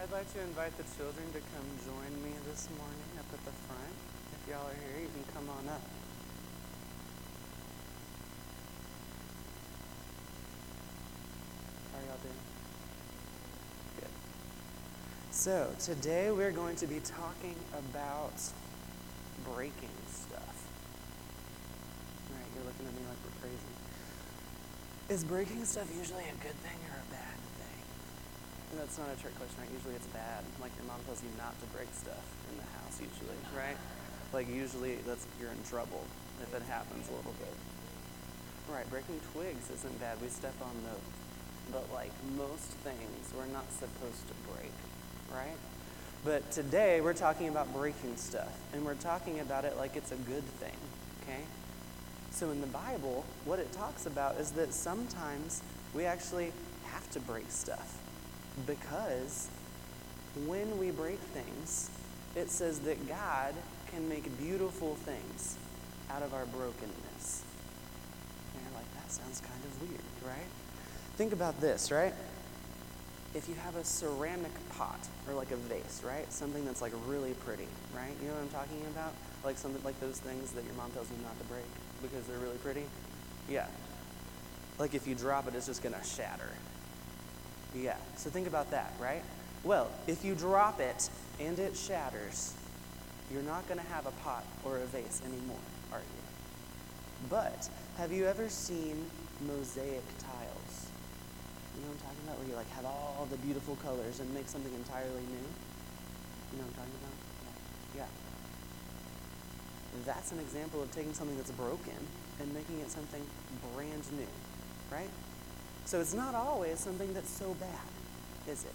I'd like to invite the children to come join me this morning up at the front. If y'all are here, you can come on up. How y'all doing? Good. So, today we're going to be talking about breaking stuff. All right, you're looking at me like we're crazy. Is breaking stuff usually a good thing or? That's not a trick question, right? Usually it's bad. Like your mom tells you not to break stuff in the house, usually, right? Like usually that's you're in trouble if it happens a little bit. Right, breaking twigs isn't bad. We step on those. But like most things, we're not supposed to break, right? But today we're talking about breaking stuff, and we're talking about it like it's a good thing, okay? So in the Bible, what it talks about is that sometimes we actually have to break stuff because when we break things, it says that God can make beautiful things out of our brokenness. And you're like, that sounds kind of weird, right? Think about this, right? If you have a ceramic pot or like a vase, right? Something that's like really pretty, right? You know what I'm talking about? Like something like those things that your mom tells you not to break because they're really pretty? Yeah. Like if you drop it, it's just gonna shatter. Yeah. So think about that, right? Well, if you drop it and it shatters, you're not going to have a pot or a vase anymore, are you? But have you ever seen mosaic tiles? You know what I'm talking about? Where you like have all the beautiful colors and make something entirely new? You know what I'm talking about? Yeah. That's an example of taking something that's broken and making it something brand new, right? So it's not always something that's so bad, is it?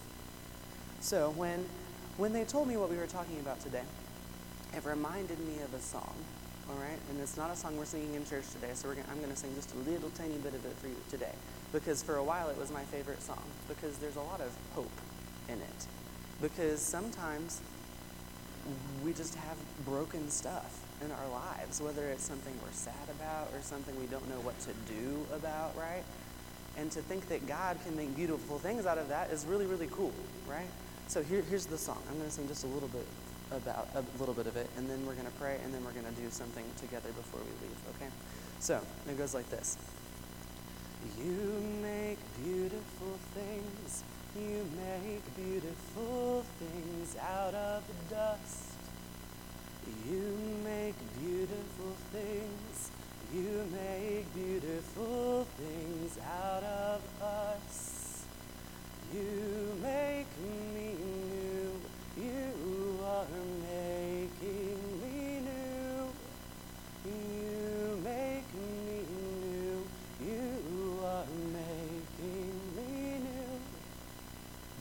So when when they told me what we were talking about today, it reminded me of a song, all right? And it's not a song we're singing in church today, so gonna, I'm going to sing just a little tiny bit of it for you today. Because for a while it was my favorite song, because there's a lot of hope in it. Because sometimes we just have broken stuff in our lives, whether it's something we're sad about or something we don't know what to do about, right? And to think that God can make beautiful things out of that is really, really cool, right? So here, here's the song. I'm going to sing just a little bit about a little bit of it, and then we're going to pray, and then we're going to do something together before we leave. Okay? So it goes like this. You make beautiful things. You make beautiful things out of dust. You make beautiful things. You make beautiful things out of us. You make me new. You are making me new. You make me new. You are making me new.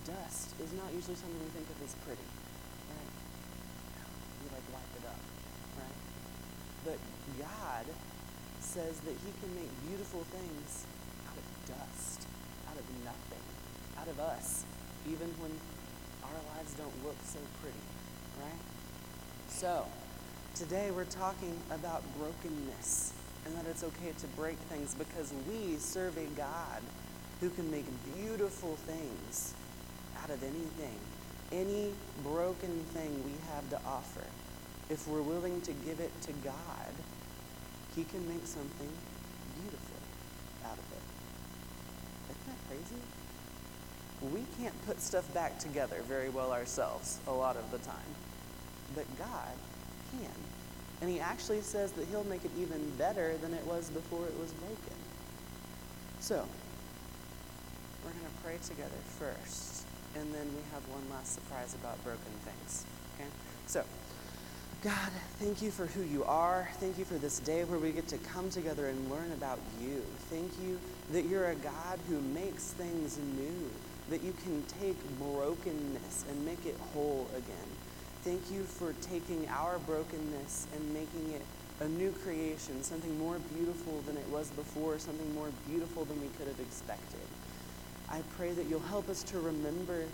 Dust is not usually something we think of as pretty, right? You like wipe it up, right? But God says that He can make beautiful things out of dust, out of nothing, out of us, even when our lives don't look so pretty, right? So, today we're talking about brokenness and that it's okay to break things because we serve a God who can make beautiful things out of anything, any broken thing we have to offer. If we're willing to give it to God, He can make something beautiful out of it. Isn't that crazy? we can't put stuff back together very well ourselves a lot of the time. But God can. And He actually says that He'll make it even better than it was before it was broken. So, we're going to pray together first, and then we have one last surprise about broken things. Okay? So, God, thank you for who you are. Thank you for this day where we get to come together and learn about you. Thank you that you're a God who makes things new that you can take brokenness and make it whole again. Thank you for taking our brokenness and making it a new creation, something more beautiful than it was before, something more beautiful than we could have expected. I pray that you'll help us to remember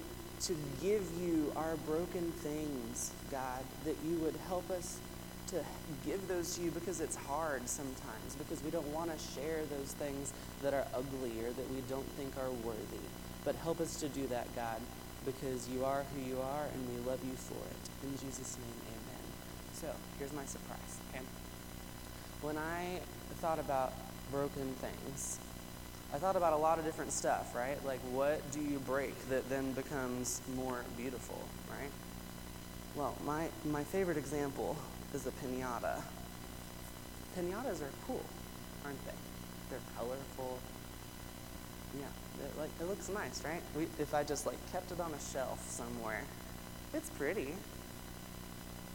to give you our broken things, God, that you would help us to give those to you because it's hard sometimes, because we don't want to share those things that are ugly or that we don't think are worthy. But help us to do that, God. because you are who you are and we love you for it. In Jesus' name, amen. So, here's my surprise, okay? When I thought about broken things, I thought about a lot of different stuff, right? Like, what do you break that then becomes more beautiful, right? Well, my, my favorite example is a pinata. Pinatas are cool, aren't they? They're colorful. Yeah, it, like it looks nice, right? We, if I just like kept it on a shelf somewhere, it's pretty.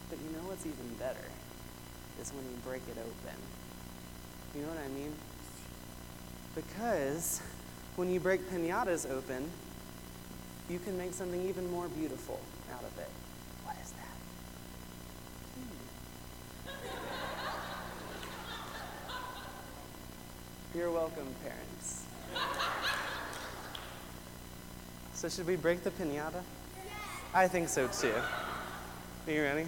But you know what's even better is when you break it open. You know what I mean? Because when you break pinatas open, you can make something even more beautiful out of it. What is that? Hmm. You're welcome, parents. So, should we break the pinata? I think so too. Are you ready?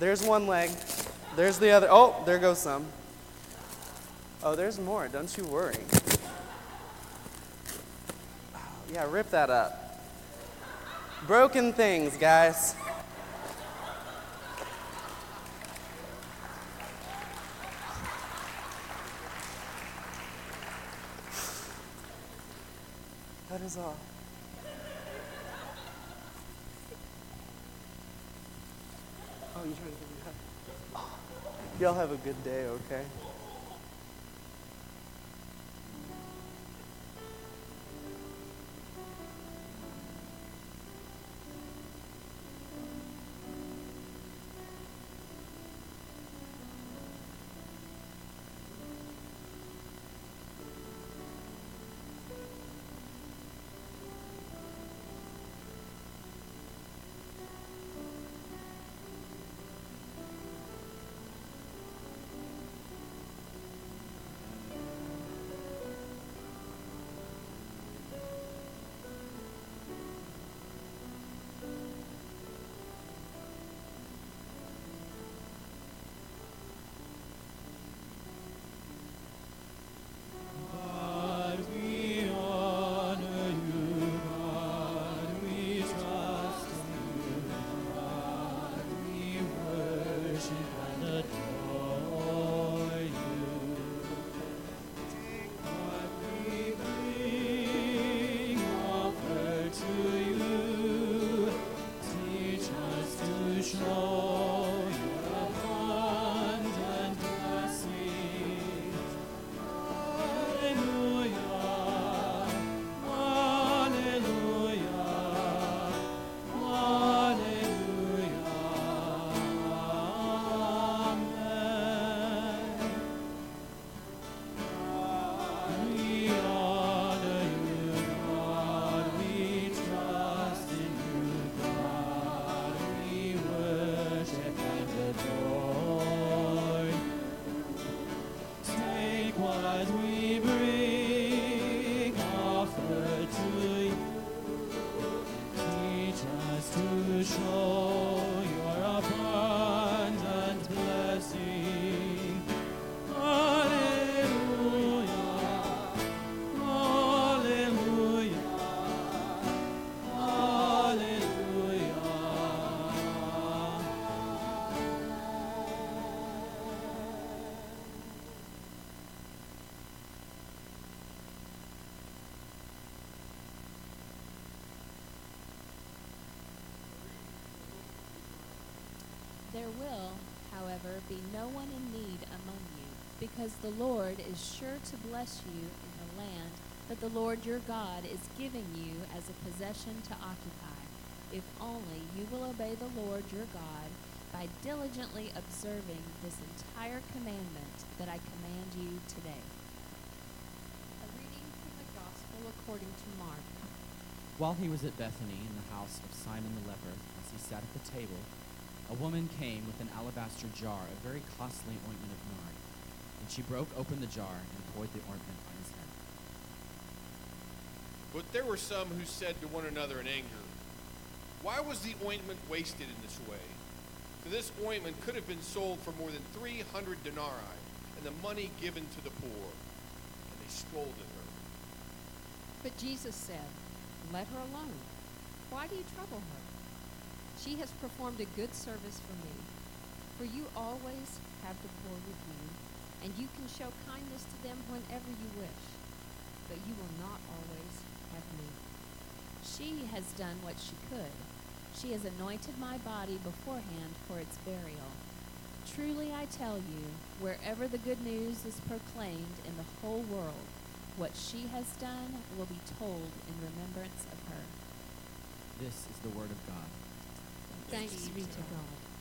There's one leg. There's the other. Oh, there goes some. Oh, there's more. Don't you worry. Yeah, rip that up. Broken things, guys. That is all. Oh, you trying to give me a? Y'all have a good day, okay? There will, however, be no one in need among you, because the Lord is sure to bless you in the land that the Lord your God is giving you as a possession to occupy, if only you will obey the Lord your God by diligently observing this entire commandment that I command you today. A reading from the Gospel according to Mark. While he was at Bethany in the house of Simon the leper, as he sat at the table, a woman came with an alabaster jar of very costly ointment of nard, and she broke open the jar and poured the ointment on his head. But there were some who said to one another in anger, Why was the ointment wasted in this way? For this ointment could have been sold for more than 300 denarii, and the money given to the poor. And they scolded her. But Jesus said, Let her alone. Why do you trouble her? She has performed a good service for me. For you always have the poor with you, and you can show kindness to them whenever you wish, but you will not always have me. She has done what she could. She has anointed my body beforehand for its burial. Truly I tell you, wherever the good news is proclaimed in the whole world, what she has done will be told in remembrance of her. This is the word of God. Thanks be to God.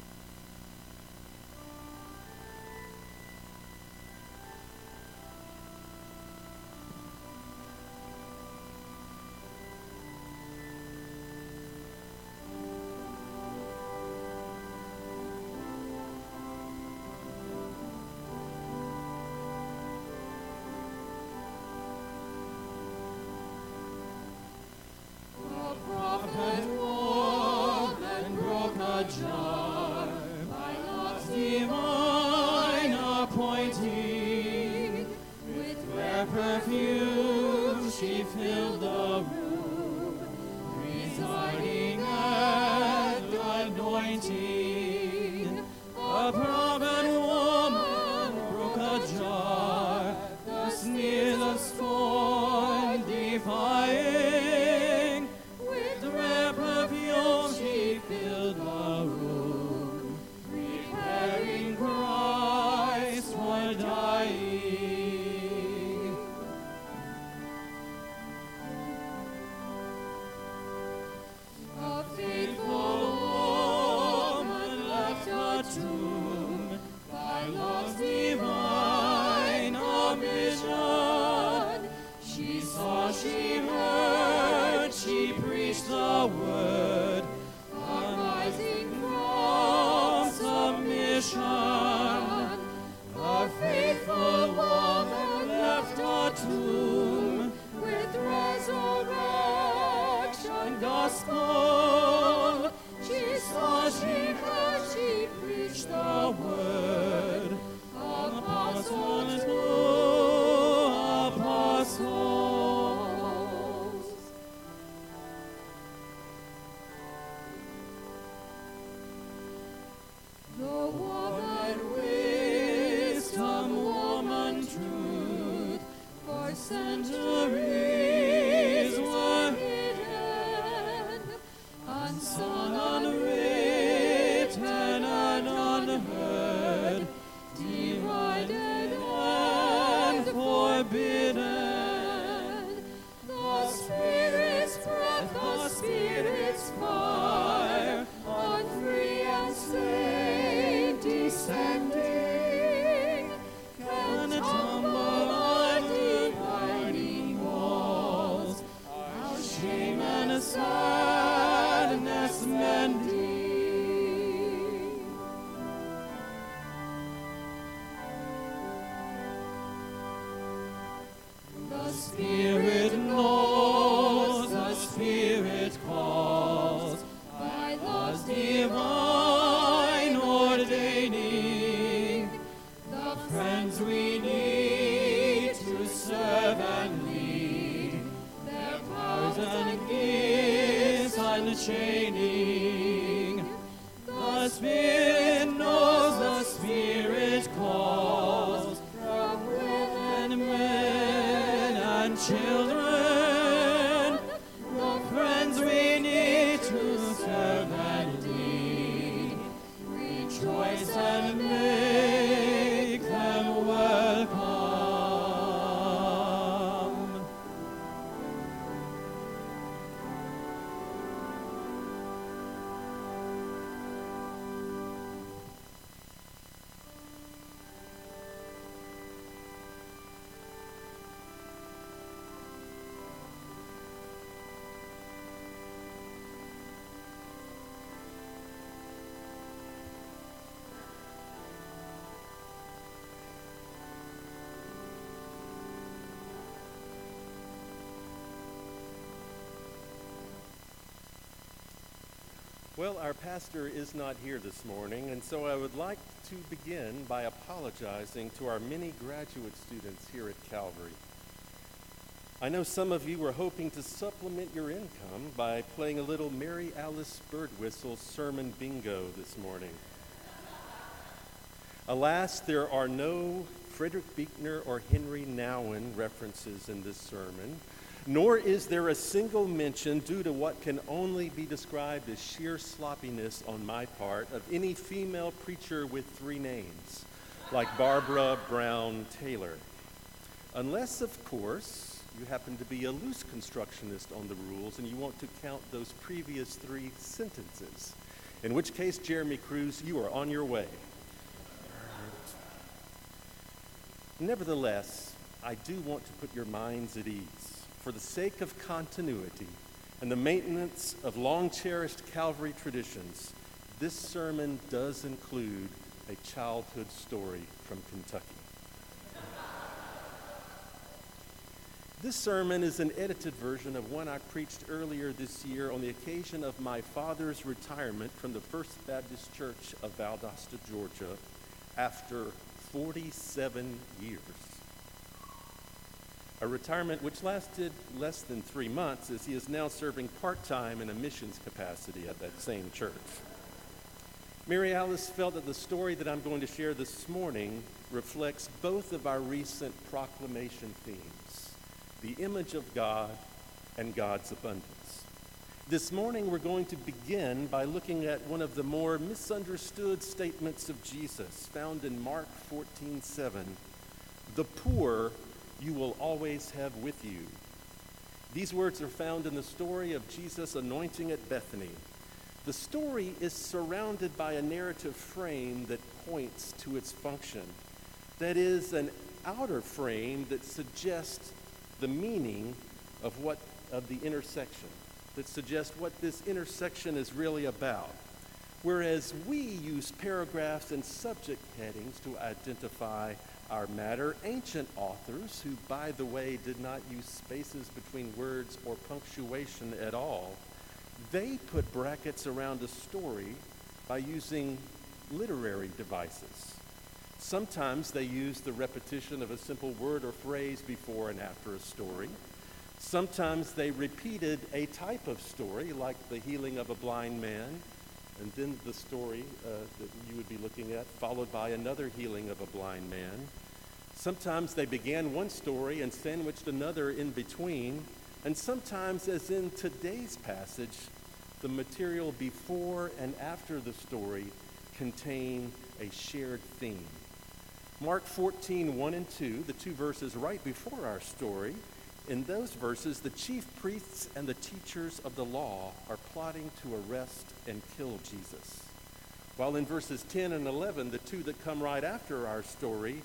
Well, our pastor is not here this morning, and so I would like to begin by apologizing to our many graduate students here at Calvary. I know some of you were hoping to supplement your income by playing a little Mary Alice Birdwhistell sermon bingo this morning. Alas, there are no Frederick Buechner or Henry Nouwen references in this sermon, nor is there a single mention, due to what can only be described as sheer sloppiness on my part, of any female preacher with three names, like Barbara Brown Taylor. Unless, of course, you happen to be a loose constructionist on the rules and you want to count those previous three sentences. In which case, Jeremy Cruz, you are on your way. Nevertheless, I do want to put your minds at ease. For the sake of continuity and the maintenance of long cherished Calvary traditions, this sermon does include a childhood story from Kentucky. This sermon is an edited version of one I preached earlier this year on the occasion of my father's retirement from the First Baptist Church of Valdosta, Georgia, after 47 years. A retirement which lasted less than three months, as he is now serving part time in a missions capacity at that same church. Mary Alice felt that the story that I'm going to share this morning reflects both of our recent proclamation themes the image of God and God's abundance. This morning, we're going to begin by looking at one of the more misunderstood statements of Jesus found in Mark 14 7. The poor you will always have with you. These words are found in the story of Jesus' anointing at Bethany. The story is surrounded by a narrative frame that points to its function. That is, an outer frame that suggests the meaning of what of the intersection that suggests what this intersection is really about. Whereas we use paragraphs and subject headings to identify our matter, ancient authors, who, by the way, did not use spaces between words or punctuation at all, they put brackets around a story by using literary devices. Sometimes they use the repetition of a simple word or phrase before and after a story. Sometimes they repeated a type of story, like the healing of a blind man, and then the story uh, that you would be looking at, followed by another healing of a blind man. Sometimes they began one story and sandwiched another in between. And sometimes, as in today's passage, the material before and after the story contain a shared theme. Mark 14, 1 and 2, the two verses right before our story, in those verses, the chief priests and the teachers of the law are plotting to arrest and kill Jesus. While in verses 10 and 11, the two that come right after our story,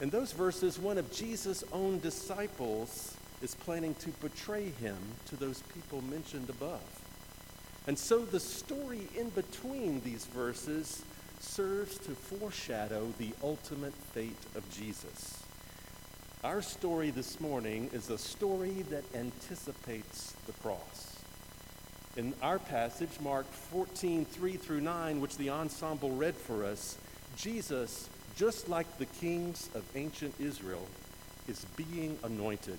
in those verses, one of Jesus' own disciples is planning to betray him to those people mentioned above. And so the story in between these verses serves to foreshadow the ultimate fate of Jesus. Our story this morning is a story that anticipates the cross. In our passage, Mark 14, 3 through 9, which the ensemble read for us, Jesus, just like the kings of ancient Israel, is being anointed.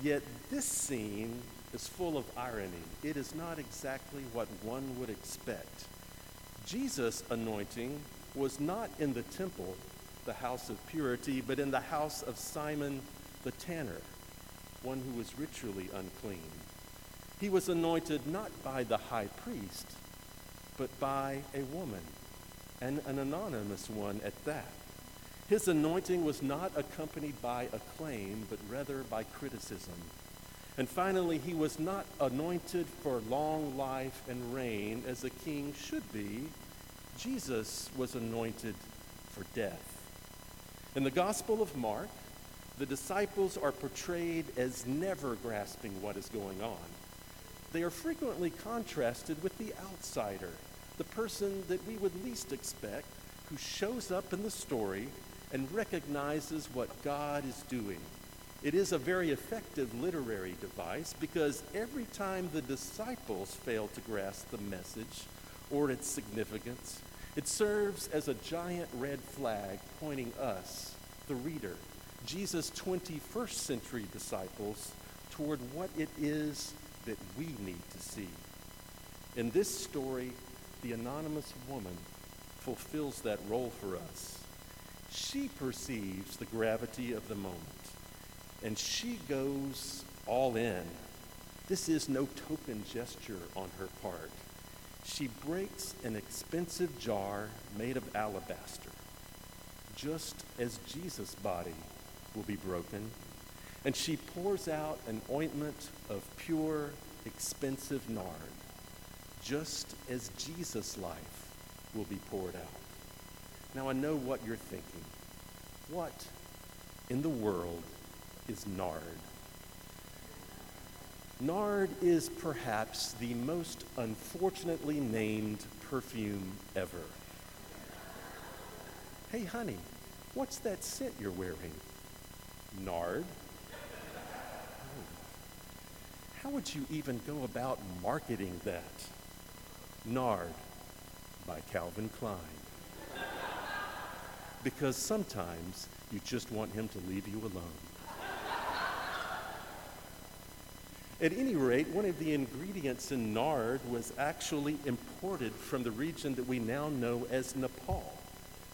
Yet this scene is full of irony. It is not exactly what one would expect. Jesus' anointing was not in the temple, the house of purity, but in the house of Simon the tanner, one who was ritually unclean. He was anointed not by the high priest, but by a woman, and an anonymous one at that. His anointing was not accompanied by acclaim, but rather by criticism. And finally, he was not anointed for long life and reign as a king should be. Jesus was anointed for death. In the Gospel of Mark, the disciples are portrayed as never grasping what is going on. They are frequently contrasted with the outsider, the person that we would least expect, who shows up in the story and recognizes what God is doing it is a very effective literary device because every time the disciples fail to grasp the message or its significance, it serves as a giant red flag pointing us, the reader, Jesus' 21st century disciples, toward what it is that we need to see. In this story, the anonymous woman fulfills that role for us. She perceives the gravity of the moment, and she goes all in. This is no token gesture on her part. She breaks an expensive jar made of alabaster, just as Jesus' body will be broken. And she pours out an ointment of pure, expensive nard, just as Jesus' life will be poured out. Now I know what you're thinking. What in the world is nard? Nard is perhaps the most unfortunately named perfume ever. Hey, honey, what's that scent you're wearing? Nard? Oh. How would you even go about marketing that? Nard by Calvin Klein. Because sometimes you just want him to leave you alone. At any rate, one of the ingredients in nard was actually imported from the region that we now know as Nepal.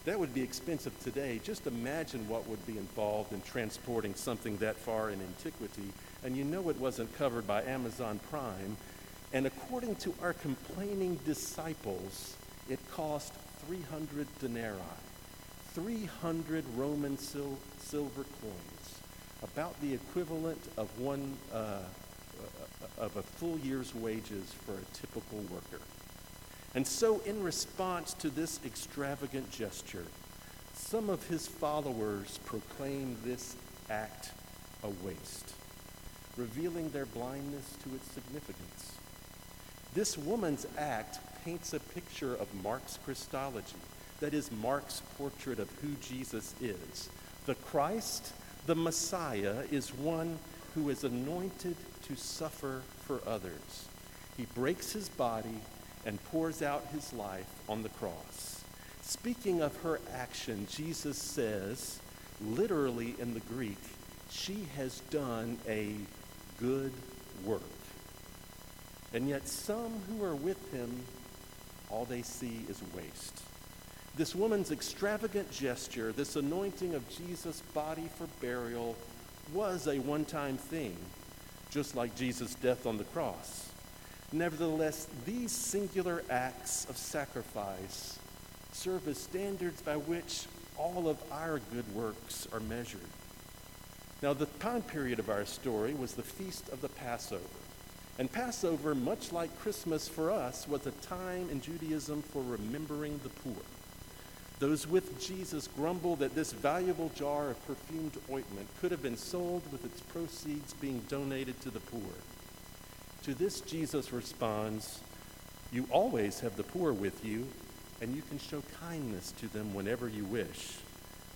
That would be expensive today. Just imagine what would be involved in transporting something that far in antiquity. And you know it wasn't covered by Amazon Prime. And according to our complaining disciples, it cost 300 denarii, 300 Roman sil- silver coins, about the equivalent of one. Uh, of a full year's wages for a typical worker. And so, in response to this extravagant gesture, some of his followers proclaim this act a waste, revealing their blindness to its significance. This woman's act paints a picture of Mark's Christology, that is, Mark's portrait of who Jesus is. The Christ, the Messiah, is one who is anointed to suffer for others. He breaks his body and pours out his life on the cross. Speaking of her action, Jesus says, literally in the Greek, she has done a good work. And yet, some who are with him, all they see is waste. This woman's extravagant gesture, this anointing of Jesus' body for burial, was a one time thing just like Jesus' death on the cross. Nevertheless, these singular acts of sacrifice serve as standards by which all of our good works are measured. Now, the time period of our story was the feast of the Passover. And Passover, much like Christmas for us, was a time in Judaism for remembering the poor. Those with Jesus grumble that this valuable jar of perfumed ointment could have been sold with its proceeds being donated to the poor. To this, Jesus responds, You always have the poor with you, and you can show kindness to them whenever you wish,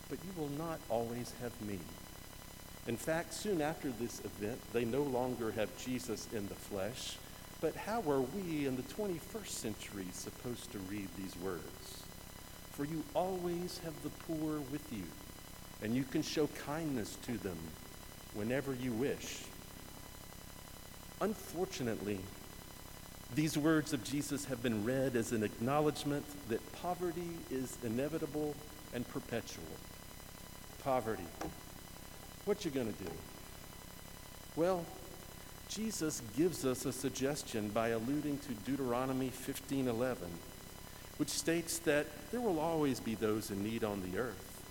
but you will not always have me. In fact, soon after this event, they no longer have Jesus in the flesh, but how are we in the 21st century supposed to read these words? For you always have the poor with you, and you can show kindness to them whenever you wish. Unfortunately, these words of Jesus have been read as an acknowledgement that poverty is inevitable and perpetual. Poverty. What you going to do? Well, Jesus gives us a suggestion by alluding to Deuteronomy 15:11 which states that there will always be those in need on the earth.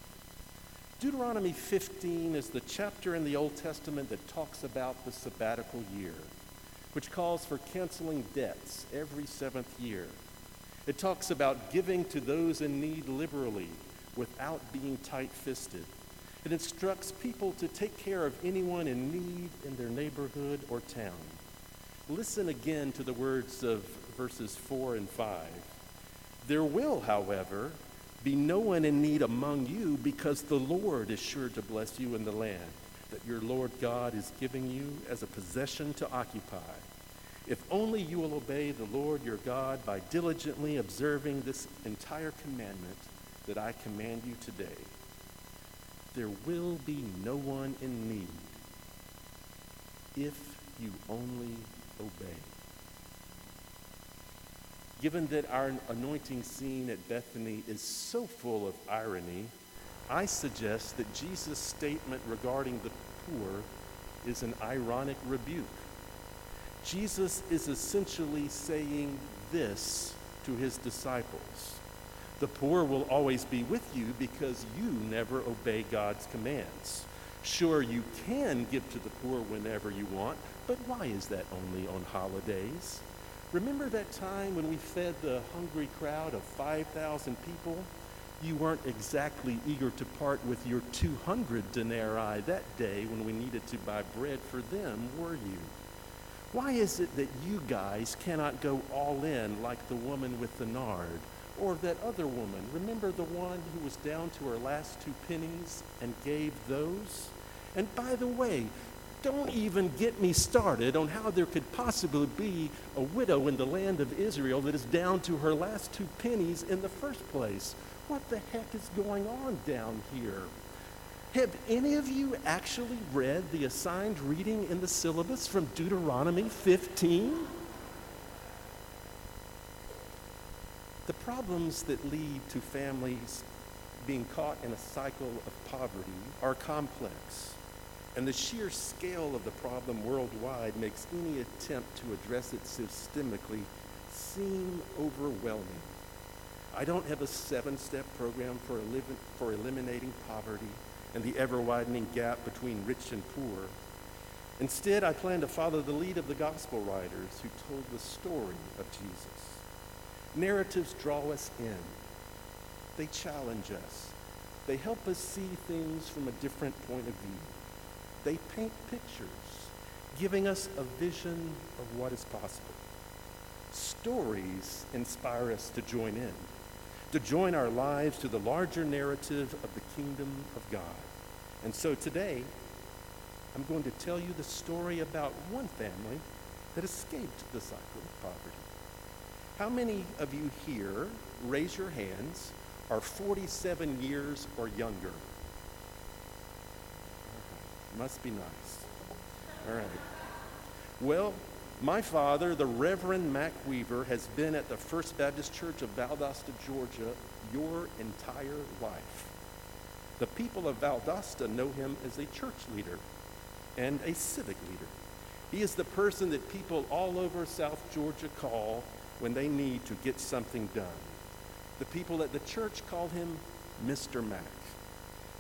Deuteronomy 15 is the chapter in the Old Testament that talks about the sabbatical year, which calls for canceling debts every seventh year. It talks about giving to those in need liberally without being tight fisted. It instructs people to take care of anyone in need in their neighborhood or town. Listen again to the words of verses 4 and 5. There will, however, be no one in need among you because the Lord is sure to bless you in the land that your Lord God is giving you as a possession to occupy. If only you will obey the Lord your God by diligently observing this entire commandment that I command you today, there will be no one in need. if you only obey. Given that our anointing scene at Bethany is so full of irony, I suggest that Jesus' statement regarding the poor is an ironic rebuke. Jesus is essentially saying this to his disciples The poor will always be with you because you never obey God's commands. Sure, you can give to the poor whenever you want, but why is that only on holidays? Remember that time when we fed the hungry crowd of 5,000 people? You weren't exactly eager to part with your 200 denarii that day when we needed to buy bread for them, were you? Why is it that you guys cannot go all in like the woman with the nard? Or that other woman, remember the one who was down to her last two pennies and gave those? And by the way, don't even get me started on how there could possibly be a widow in the land of Israel that is down to her last two pennies in the first place. What the heck is going on down here? Have any of you actually read the assigned reading in the syllabus from Deuteronomy 15? The problems that lead to families being caught in a cycle of poverty are complex, and the sheer scale of the problem worldwide makes any attempt to address it systemically seem overwhelming. I don't have a seven step program for, elim- for eliminating poverty and the ever widening gap between rich and poor. Instead, I plan to follow the lead of the gospel writers who told the story of Jesus. Narratives draw us in, they challenge us, they help us see things from a different point of view. They paint pictures, giving us a vision of what is possible. Stories inspire us to join in, to join our lives to the larger narrative of the kingdom of God. And so today, I'm going to tell you the story about one family that escaped the cycle of poverty. How many of you here, raise your hands, are 47 years or younger? Must be nice. All right. Well, my father, the Reverend Mac Weaver, has been at the First Baptist Church of Valdosta, Georgia, your entire life. The people of Valdosta know him as a church leader and a civic leader. He is the person that people all over South Georgia call when they need to get something done. The people at the church call him Mr. Mac.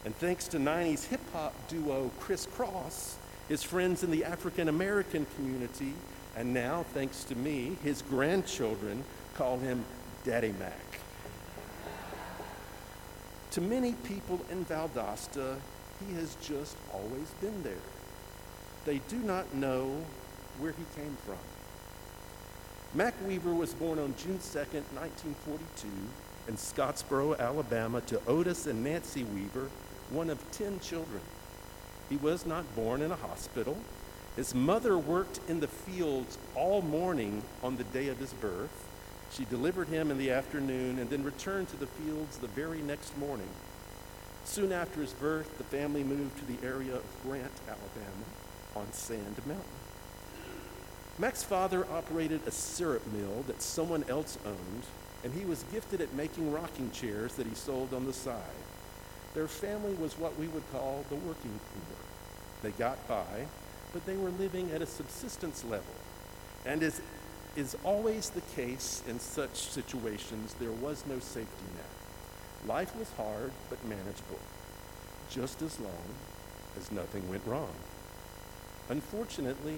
And thanks to 90s hip hop duo Kris Kross, his friends in the African American community, and now, thanks to me, his grandchildren call him Daddy Mac. To many people in Valdosta, he has just always been there. They do not know where he came from. Mac Weaver was born on June 2nd, 1942, in Scottsboro, Alabama, to Otis and Nancy Weaver, one of 10 children. He was not born in a hospital. His mother worked in the fields all morning on the day of his birth. She delivered him in the afternoon and then returned to the fields the very next morning. Soon after his birth, the family moved to the area of Grant, Alabama, on Sand Mountain. Mac's father operated a syrup mill that someone else owned, and he was gifted at making rocking chairs that he sold on the side. Their family was what we would call the working poor. They got by, but they were living at a subsistence level. And as is always the case in such situations, there was no safety net. Life was hard but manageable, just as long as nothing went wrong. Unfortunately,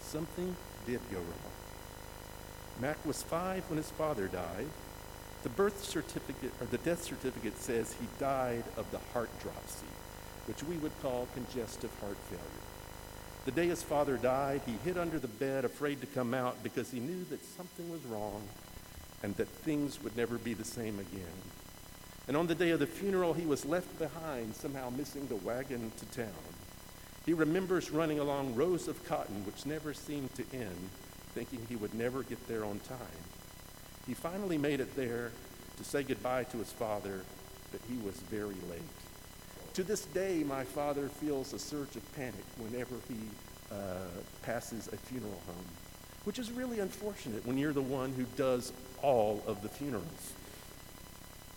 something did go wrong. Mac was five when his father died. The birth certificate, or the death certificate says he died of the heart dropsy, which we would call congestive heart failure. The day his father died, he hid under the bed, afraid to come out because he knew that something was wrong and that things would never be the same again. And on the day of the funeral, he was left behind, somehow missing the wagon to town. He remembers running along rows of cotton, which never seemed to end, thinking he would never get there on time. He finally made it there to say goodbye to his father, but he was very late. To this day, my father feels a surge of panic whenever he uh, passes a funeral home, which is really unfortunate when you're the one who does all of the funerals.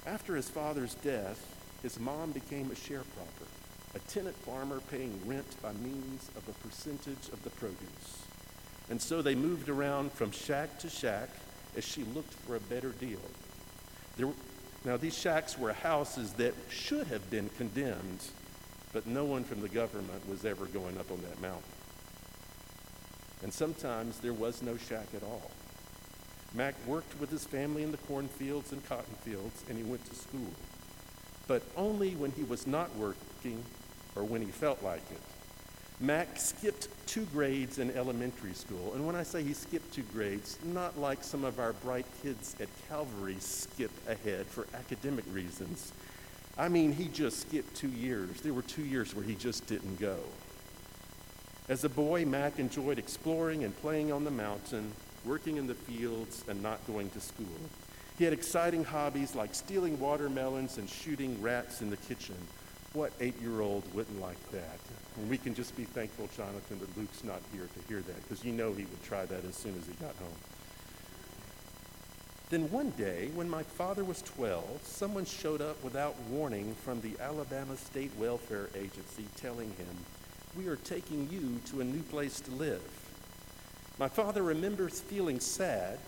After his father's death, his mom became a sharecropper, a tenant farmer paying rent by means of a percentage of the produce. And so they moved around from shack to shack as she looked for a better deal. There, now, these shacks were houses that should have been condemned, but no one from the government was ever going up on that mountain. And sometimes there was no shack at all. Mac worked with his family in the cornfields and cotton fields, and he went to school. But only when he was not working or when he felt like it. Mac skipped two grades in elementary school. And when I say he skipped two grades, not like some of our bright kids at Calvary skip ahead for academic reasons. I mean, he just skipped two years. There were two years where he just didn't go. As a boy, Mac enjoyed exploring and playing on the mountain, working in the fields, and not going to school. He had exciting hobbies like stealing watermelons and shooting rats in the kitchen. What eight year old wouldn't like that? And we can just be thankful, Jonathan, that Luke's not here to hear that, because you know he would try that as soon as he got home. Then one day, when my father was 12, someone showed up without warning from the Alabama State Welfare Agency telling him, We are taking you to a new place to live. My father remembers feeling sad.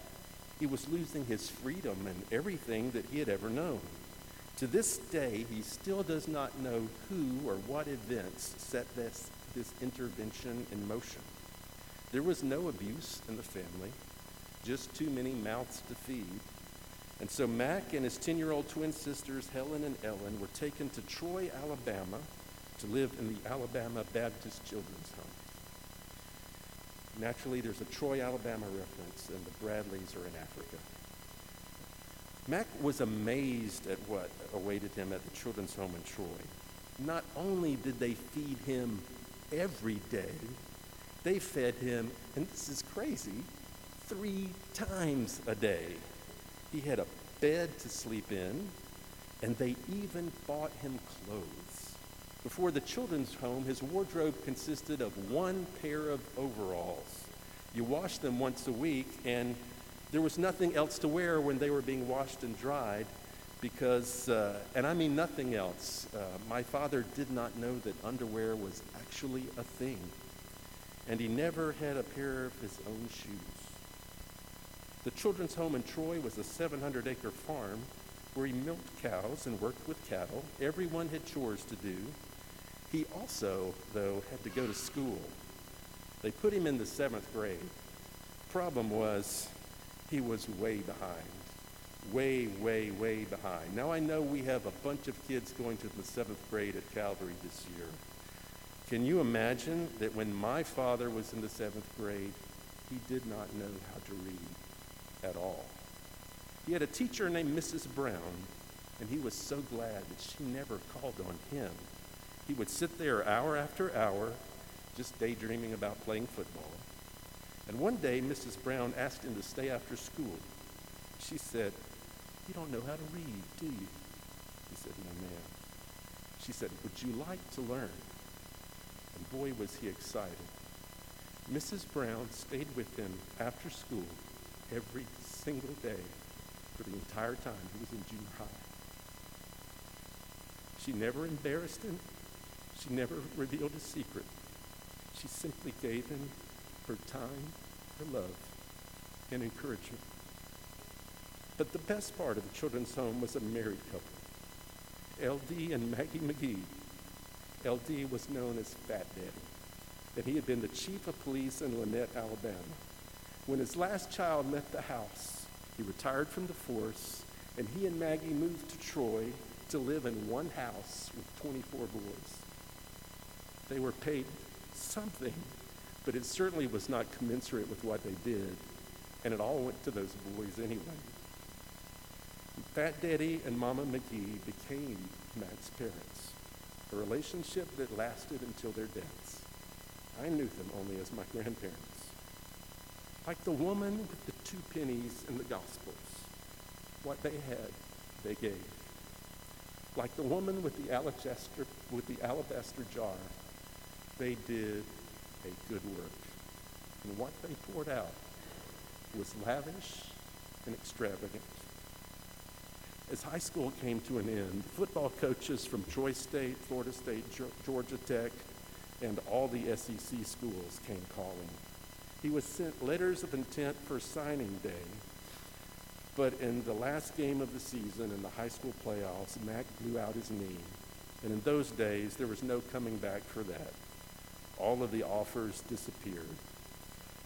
He was losing his freedom and everything that he had ever known. To this day, he still does not know who or what events set this, this intervention in motion. There was no abuse in the family, just too many mouths to feed. And so Mac and his 10 year old twin sisters, Helen and Ellen, were taken to Troy, Alabama to live in the Alabama Baptist Children's Home. Naturally, there's a Troy, Alabama reference, and the Bradleys are in Africa. Mac was amazed at what awaited him at the children's home in Troy. Not only did they feed him every day, they fed him, and this is crazy, three times a day. He had a bed to sleep in, and they even bought him clothes. Before the children's home, his wardrobe consisted of one pair of overalls. You wash them once a week, and there was nothing else to wear when they were being washed and dried because, uh, and I mean nothing else. Uh, my father did not know that underwear was actually a thing, and he never had a pair of his own shoes. The children's home in Troy was a 700 acre farm where he milked cows and worked with cattle. Everyone had chores to do. He also, though, had to go to school. They put him in the seventh grade. Problem was, he was way behind. Way, way, way behind. Now I know we have a bunch of kids going to the seventh grade at Calvary this year. Can you imagine that when my father was in the seventh grade, he did not know how to read at all? He had a teacher named Mrs. Brown, and he was so glad that she never called on him. He would sit there hour after hour, just daydreaming about playing football. And one day, Mrs. Brown asked him to stay after school. She said, You don't know how to read, do you? He said, No, ma'am. She said, Would you like to learn? And boy, was he excited. Mrs. Brown stayed with him after school every single day for the entire time he was in junior high. She never embarrassed him. She never revealed a secret. She simply gave him her time, her love, and encouragement. But the best part of the children's home was a married couple, LD and Maggie McGee. LD was known as Fat Daddy, and he had been the chief of police in Lanett, Alabama. When his last child left the house, he retired from the force, and he and Maggie moved to Troy to live in one house with 24 boys. They were paid something but it certainly was not commensurate with what they did, and it all went to those boys anyway. Fat Daddy and Mama McGee became Mac's parents, a relationship that lasted until their deaths. I knew them only as my grandparents. Like the woman with the two pennies in the Gospels, what they had, they gave. Like the woman with the alabaster, with the alabaster jar, they did a good work. And what they poured out was lavish and extravagant. As high school came to an end, football coaches from Troy State, Florida State, Georgia Tech, and all the SEC schools came calling. He was sent letters of intent for signing day, but in the last game of the season in the high school playoffs, Mac blew out his knee. And in those days, there was no coming back for that. All of the offers disappeared.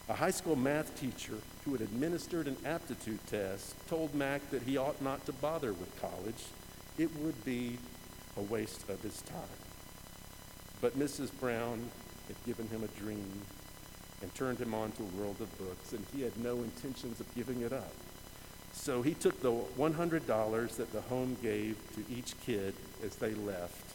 A high school math teacher who had administered an aptitude test told Mac that he ought not to bother with college. It would be a waste of his time. But Mrs. Brown had given him a dream and turned him on to a world of books, and he had no intentions of giving it up. So he took the $100 that the home gave to each kid as they left,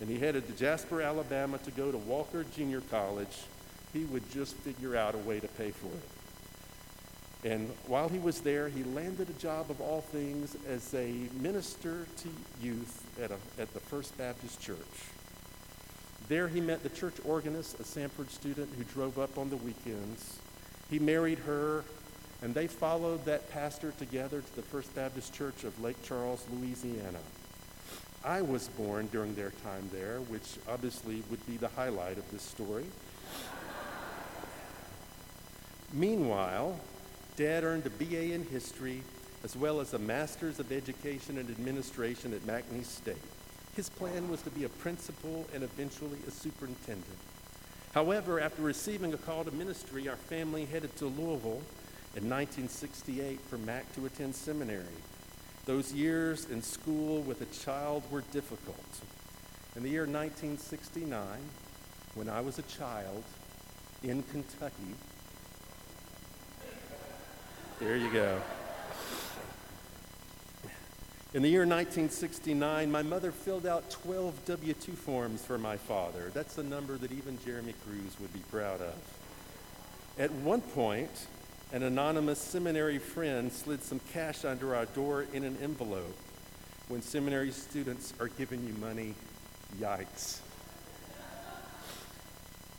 and he headed to Jasper, Alabama to go to Walker Junior College. He would just figure out a way to pay for it. And while he was there, he landed a job of all things as a minister to youth at, a, at the First Baptist Church. There he met the church organist, a Samford student who drove up on the weekends. He married her, and they followed that pastor together to the First Baptist Church of Lake Charles, Louisiana. I was born during their time there, which obviously would be the highlight of this story. Meanwhile, Dad earned a BA in history as well as a Master's of Education and Administration at McNeese State. His plan was to be a principal and eventually a superintendent. However, after receiving a call to ministry, our family headed to Louisville in 1968 for Mac to attend seminary. Those years in school with a child were difficult. In the year 1969, when I was a child in Kentucky, there you go. In the year 1969, my mother filled out 12 W 2 forms for my father. That's a number that even Jeremy Cruz would be proud of. At one point, an anonymous seminary friend slid some cash under our door in an envelope. When seminary students are giving you money, yikes.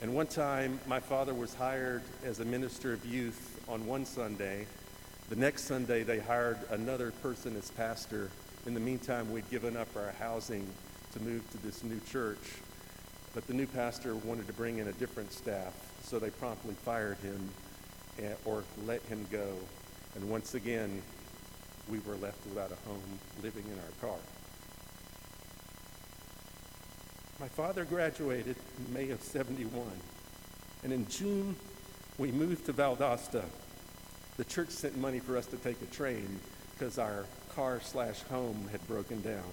And one time, my father was hired as a minister of youth on one Sunday. The next Sunday, they hired another person as pastor in the meantime, we'd given up our housing to move to this new church, but the new pastor wanted to bring in a different staff, so they promptly fired him or let him go. And once again, we were left without a home, living in our car. My father graduated in May of 71, and in June, we moved to Valdosta. The church sent money for us to take a train because our car slash home had broken down.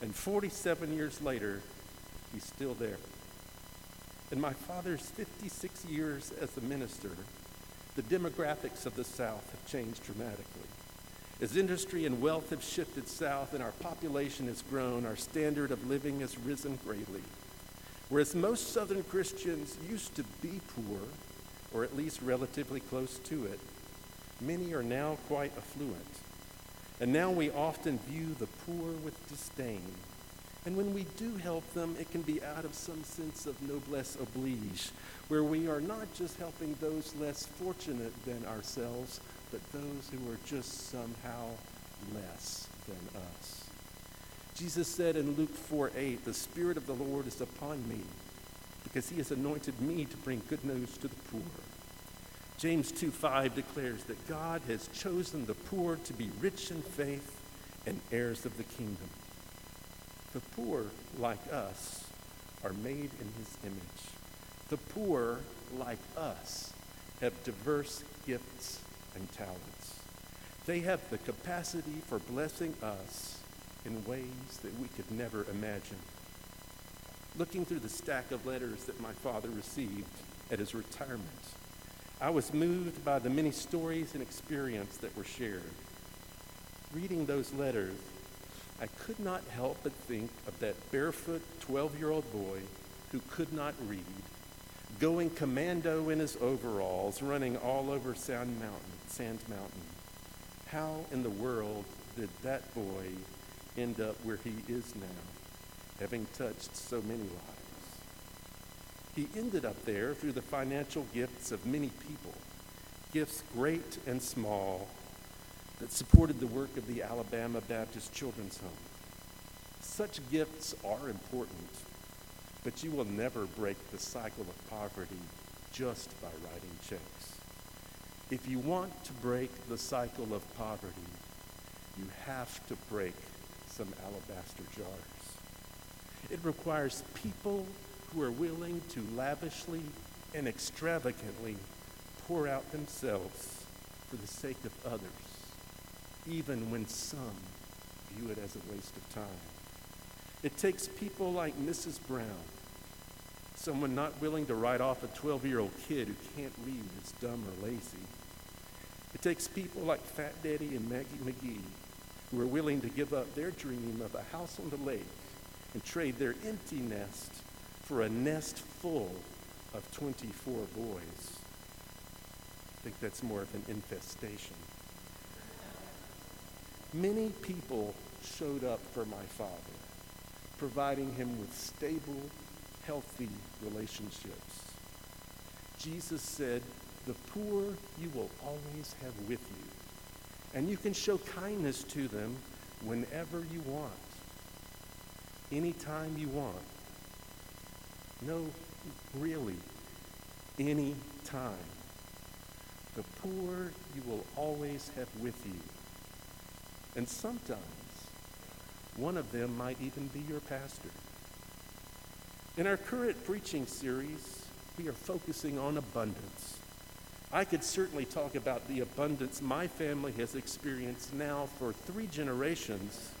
And 47 years later, he's still there. In my father's 56 years as a minister, the demographics of the South have changed dramatically. As industry and wealth have shifted south and our population has grown, our standard of living has risen greatly. Whereas most Southern Christians used to be poor, or at least relatively close to it, many are now quite affluent. And now we often view the poor with disdain. And when we do help them, it can be out of some sense of noblesse oblige, where we are not just helping those less fortunate than ourselves, but those who are just somehow less than us. Jesus said in Luke 4 8, The Spirit of the Lord is upon me, because he has anointed me to bring good news to the poor. James 2 5 declares that God has chosen the poor to be rich in faith and heirs of the kingdom. The poor, like us, are made in his image. The poor, like us, have diverse gifts and talents. They have the capacity for blessing us in ways that we could never imagine. Looking through the stack of letters that my father received at his retirement, I was moved by the many stories and experience that were shared. Reading those letters, I could not help but think of that barefoot 12 year old boy who could not read, going commando in his overalls, running all over Sand Mountain, Sand Mountain. How in the world did that boy end up where he is now, having touched so many lives? He ended up there through the financial gifts of many people, gifts great and small, that supported the work of the Alabama Baptist Children's Home. Such gifts are important, but you will never break the cycle of poverty just by writing checks. If you want to break the cycle of poverty, you have to break some alabaster jars. It requires people who are willing to lavishly and extravagantly pour out themselves for the sake of others, even when some view it as a waste of time. It takes people like Mrs. Brown, someone not willing to write off a 12 year old kid who can't read as dumb or lazy. It takes people like Fat Daddy and Maggie McGee who are willing to give up their dream of a house on the lake and trade their empty nest for a nest full of 24 boys. I think that's more of an infestation. Many people showed up for my father, providing him with stable, healthy relationships. Jesus said, The poor you will always have with you, and you can show kindness to them whenever you want, anytime you want. No, really, any time. The poor you will always have with you. And sometimes one of them might even be your pastor. In our current preaching series, we are focusing on abundance. I could certainly talk about the abundance my family has experienced now for three generations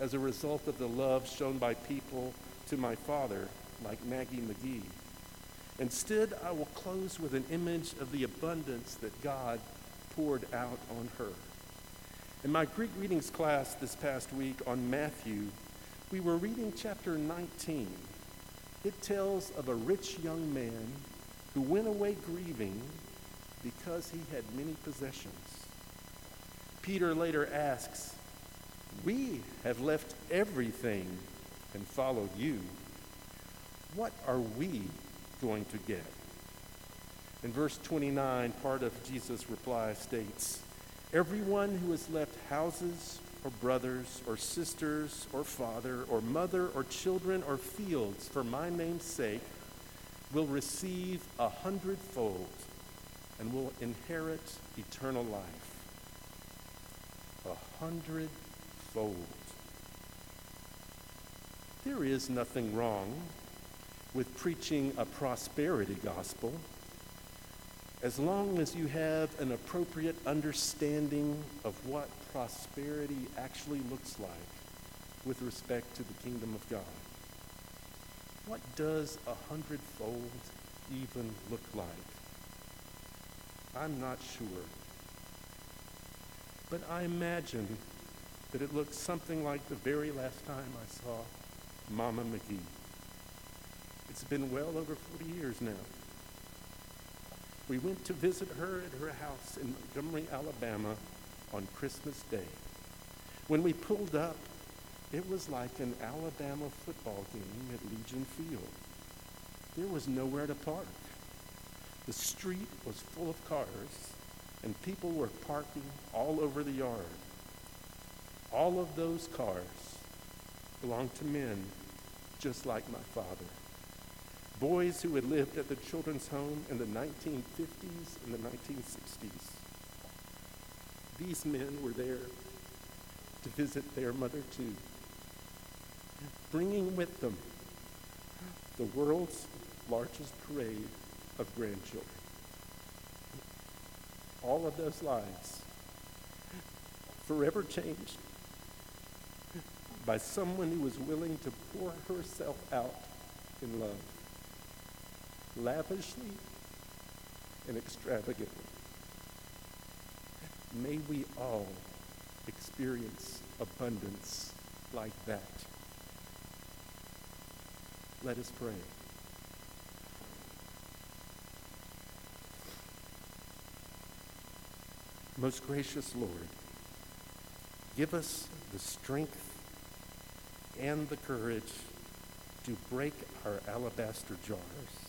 as a result of the love shown by people to my father, like Maggie McGee. Instead, I will close with an image of the abundance that God poured out on her. In my Greek readings class this past week on Matthew, we were reading chapter 19. It tells of a rich young man who went away grieving because he had many possessions. Peter later asks, We have left everything and followed you. What are we going to get? In verse 29, part of Jesus' reply states, Everyone who has left houses or brothers or sisters or father or mother or children or fields for my name's sake will receive a hundredfold and will inherit eternal life. A hundredfold. There is nothing wrong with preaching a prosperity gospel as long as you have an appropriate understanding of what prosperity actually looks like with respect to the kingdom of God. What does a hundredfold even look like? I'm not sure. But I imagine that it looks something like the very last time I saw Mama McGee. It's been well over 40 years now. We went to visit her at her house in Montgomery, Alabama on Christmas Day. When we pulled up, it was like an Alabama football game at Legion Field. There was nowhere to park. The street was full of cars, and people were parking all over the yard. All of those cars belonged to men just like my father. Boys who had lived at the children's home in the 1950s and the 1960s. These men were there to visit their mother too, bringing with them the world's largest parade of grandchildren. All of those lives forever changed by someone who was willing to pour herself out in love, lavishly and extravagantly. May we all experience abundance like that. Let us pray. Most gracious Lord, give us the strength and the courage to break our alabaster jars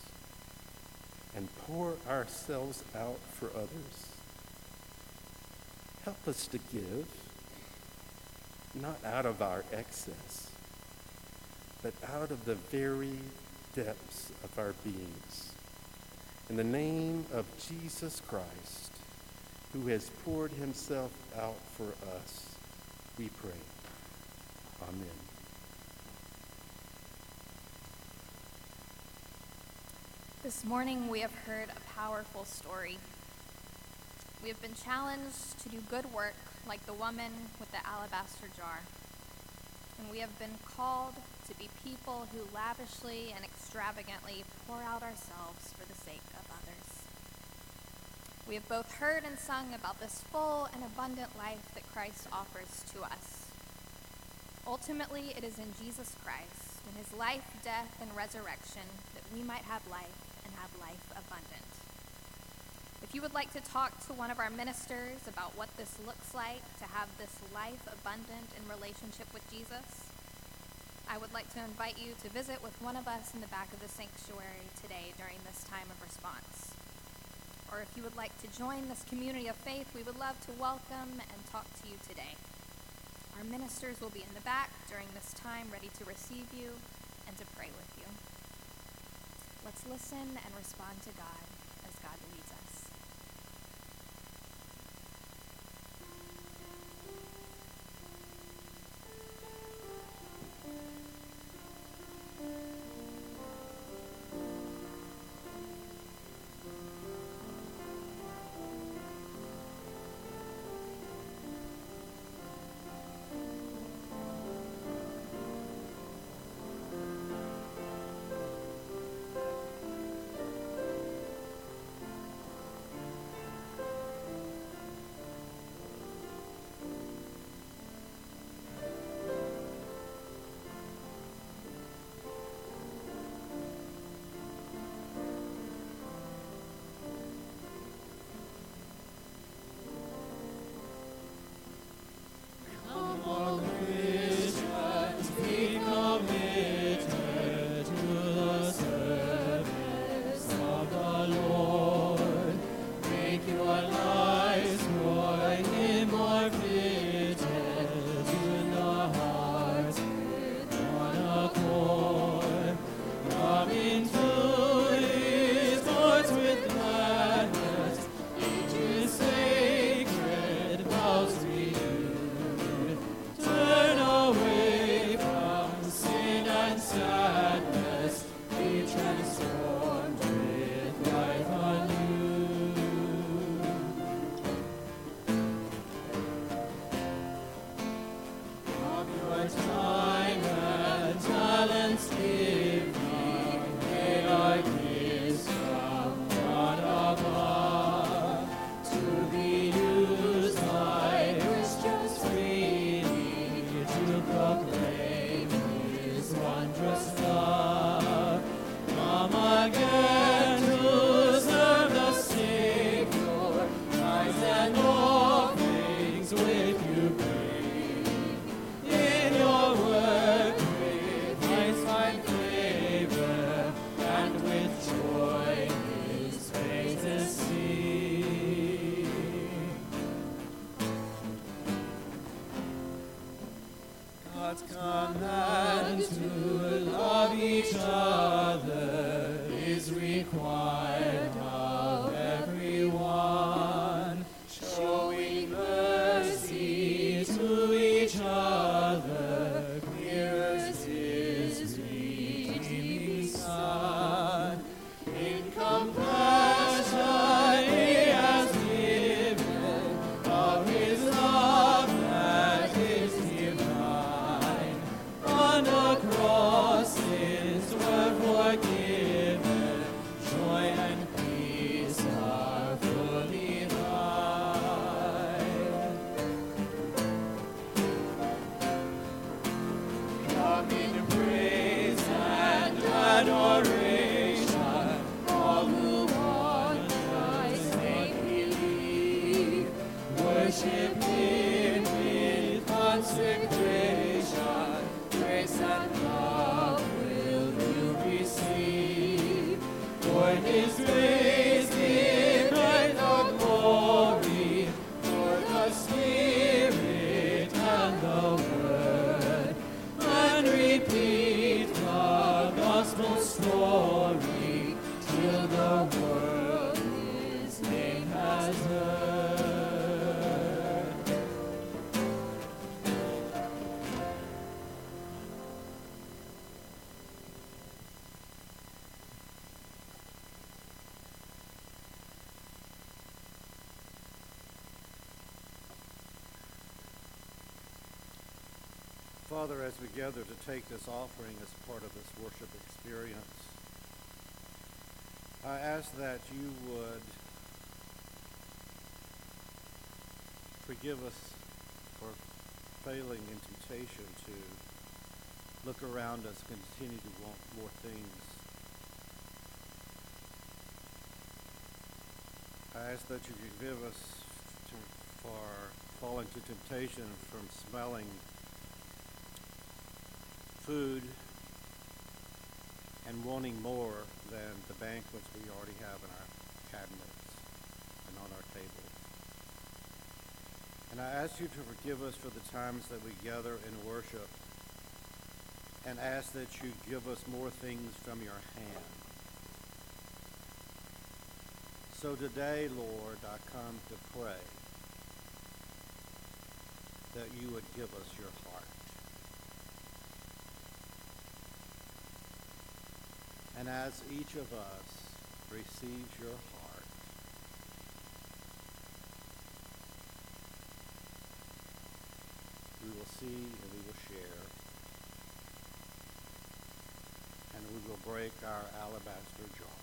and pour ourselves out for others. Help us to give, not out of our excess, but out of the very depths of our beings. In the name of Jesus Christ, who has poured himself out for us, we pray. Amen. This morning we have heard a powerful story. We have been challenged to do good work like the woman with the alabaster jar. And we have been called to be people who lavishly and extravagantly pour out ourselves for the sake of others. We have both heard and sung about this full and abundant life that Christ offers to us. Ultimately, it is in Jesus Christ, in his life, death, and resurrection, that we might have life have life abundant. If you would like to talk to one of our ministers about what this looks like to have this life abundant in relationship with Jesus, I would like to invite you to visit with one of us in the back of the sanctuary today during this time of response. Or if you would like to join this community of faith, we would love to welcome and talk to you today. Our ministers will be in the back during this time, ready to receive you and to pray with you. Let's listen and respond to God Father, as we gather to take this offering as part of this worship experience, I ask that you would forgive us for failing in temptation to look around us, continue to want more things. I ask that you forgive us to, for falling to temptation from smelling food and wanting more than the banquets we already have in our cabinets and on our tables. And I ask you to forgive us for the times that we gather in worship and ask that you give us more things from your hand. So today, Lord, I come to pray that you would give us your heart. And as each of us receives your heart, we will see and we will share. And we will break our alabaster jars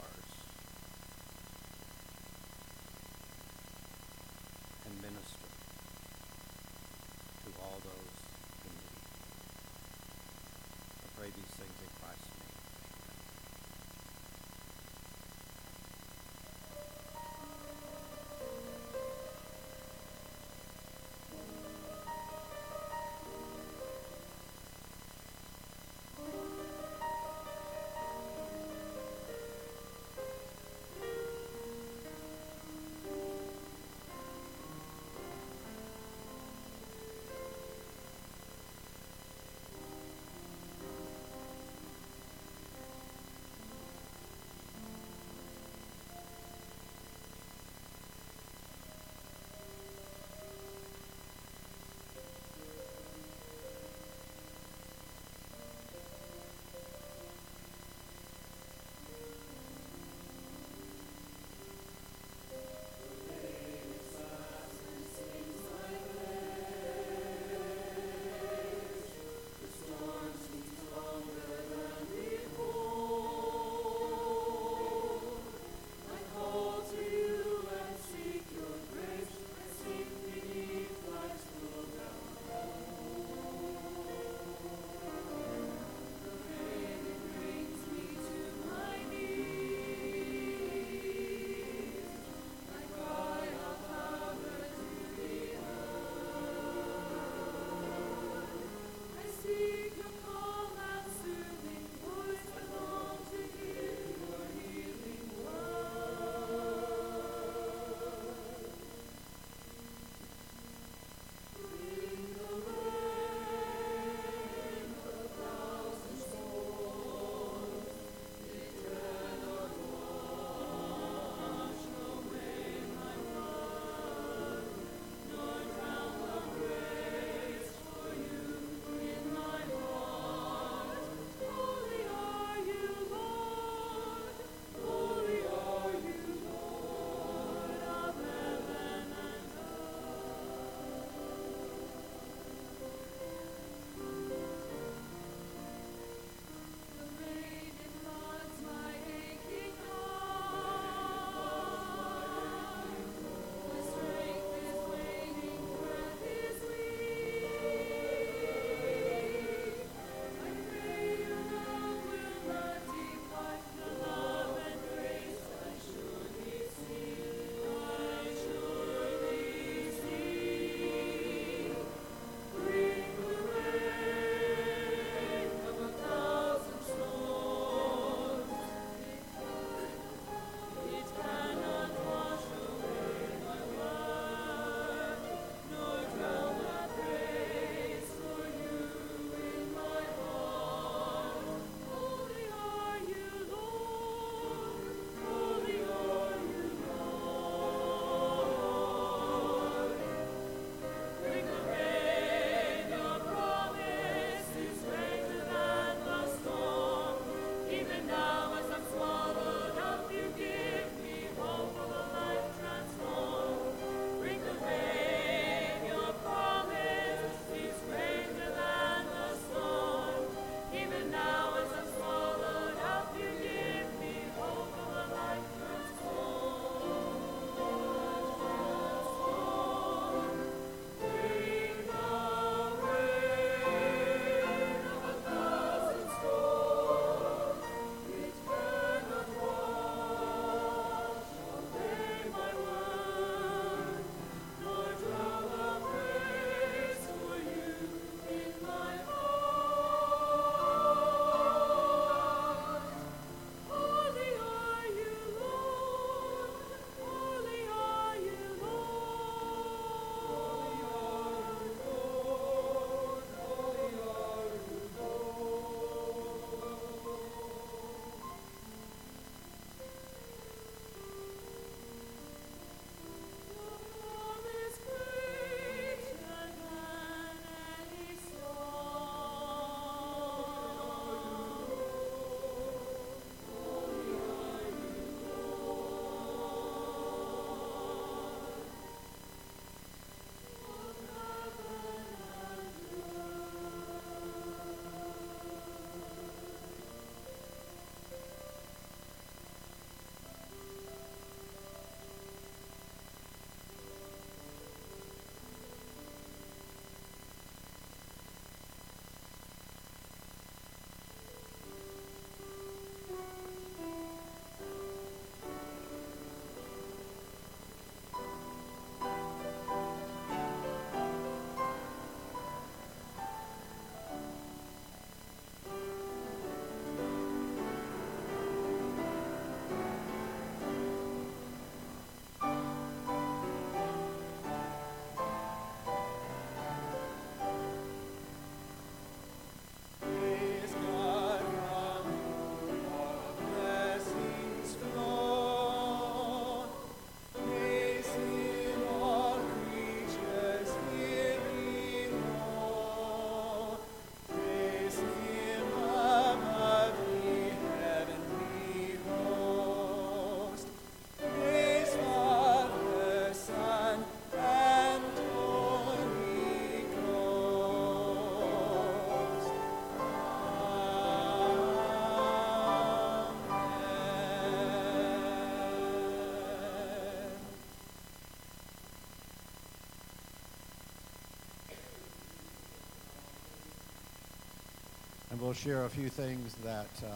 and we'll share a few things that uh,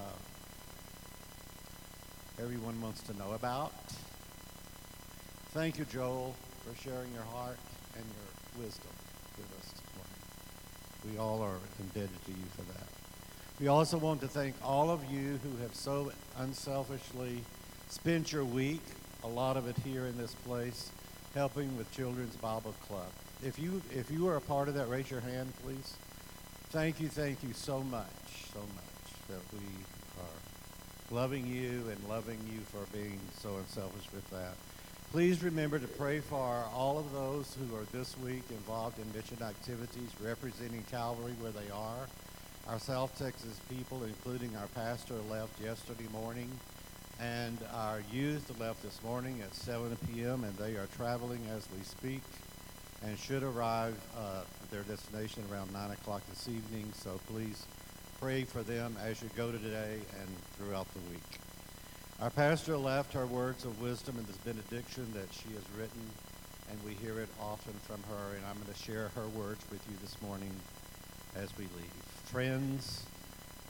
everyone wants to know about. Thank you, Joel, for sharing your heart and your wisdom with us this morning. We all are indebted to you for that. We also want to thank all of you who have so unselfishly spent your week, a lot of it here in this place, helping with Children's Bible Club. If you if you are a part of that, raise your hand, please. Thank you, thank you so much, so much that we are loving you and loving you for being so unselfish with that. Please remember to pray for all of those who are this week involved in mission activities representing Calvary where they are. Our South Texas people, including our pastor, left yesterday morning, and our youth left this morning at 7 p.m., and they are traveling as we speak and should arrive uh, their destination around 9 o'clock this evening. So please pray for them as you go today and throughout the week. Our pastor left her words of wisdom in this benediction that she has written, and we hear it often from her, and I'm going to share her words with you this morning as we leave. Friends,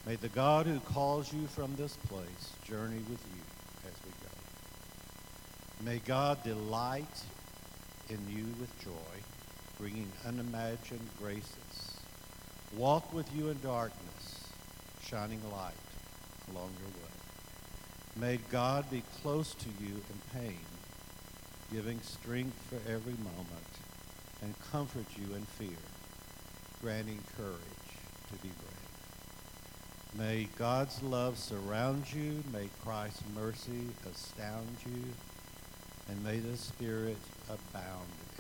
may the God who calls you from this place journey with you as we go. May God delight in you with joy, bringing unimagined graces. Walk with you in darkness, shining light along your way. May God be close to you in pain, giving strength for every moment, and comfort you in fear, granting courage to be brave. May God's love surround you, may Christ's mercy astound you, and may the Spirit abound in you,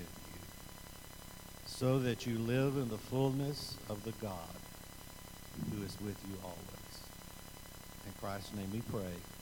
so that you live in the fullness of the God who is with you always. In Christ's name we pray.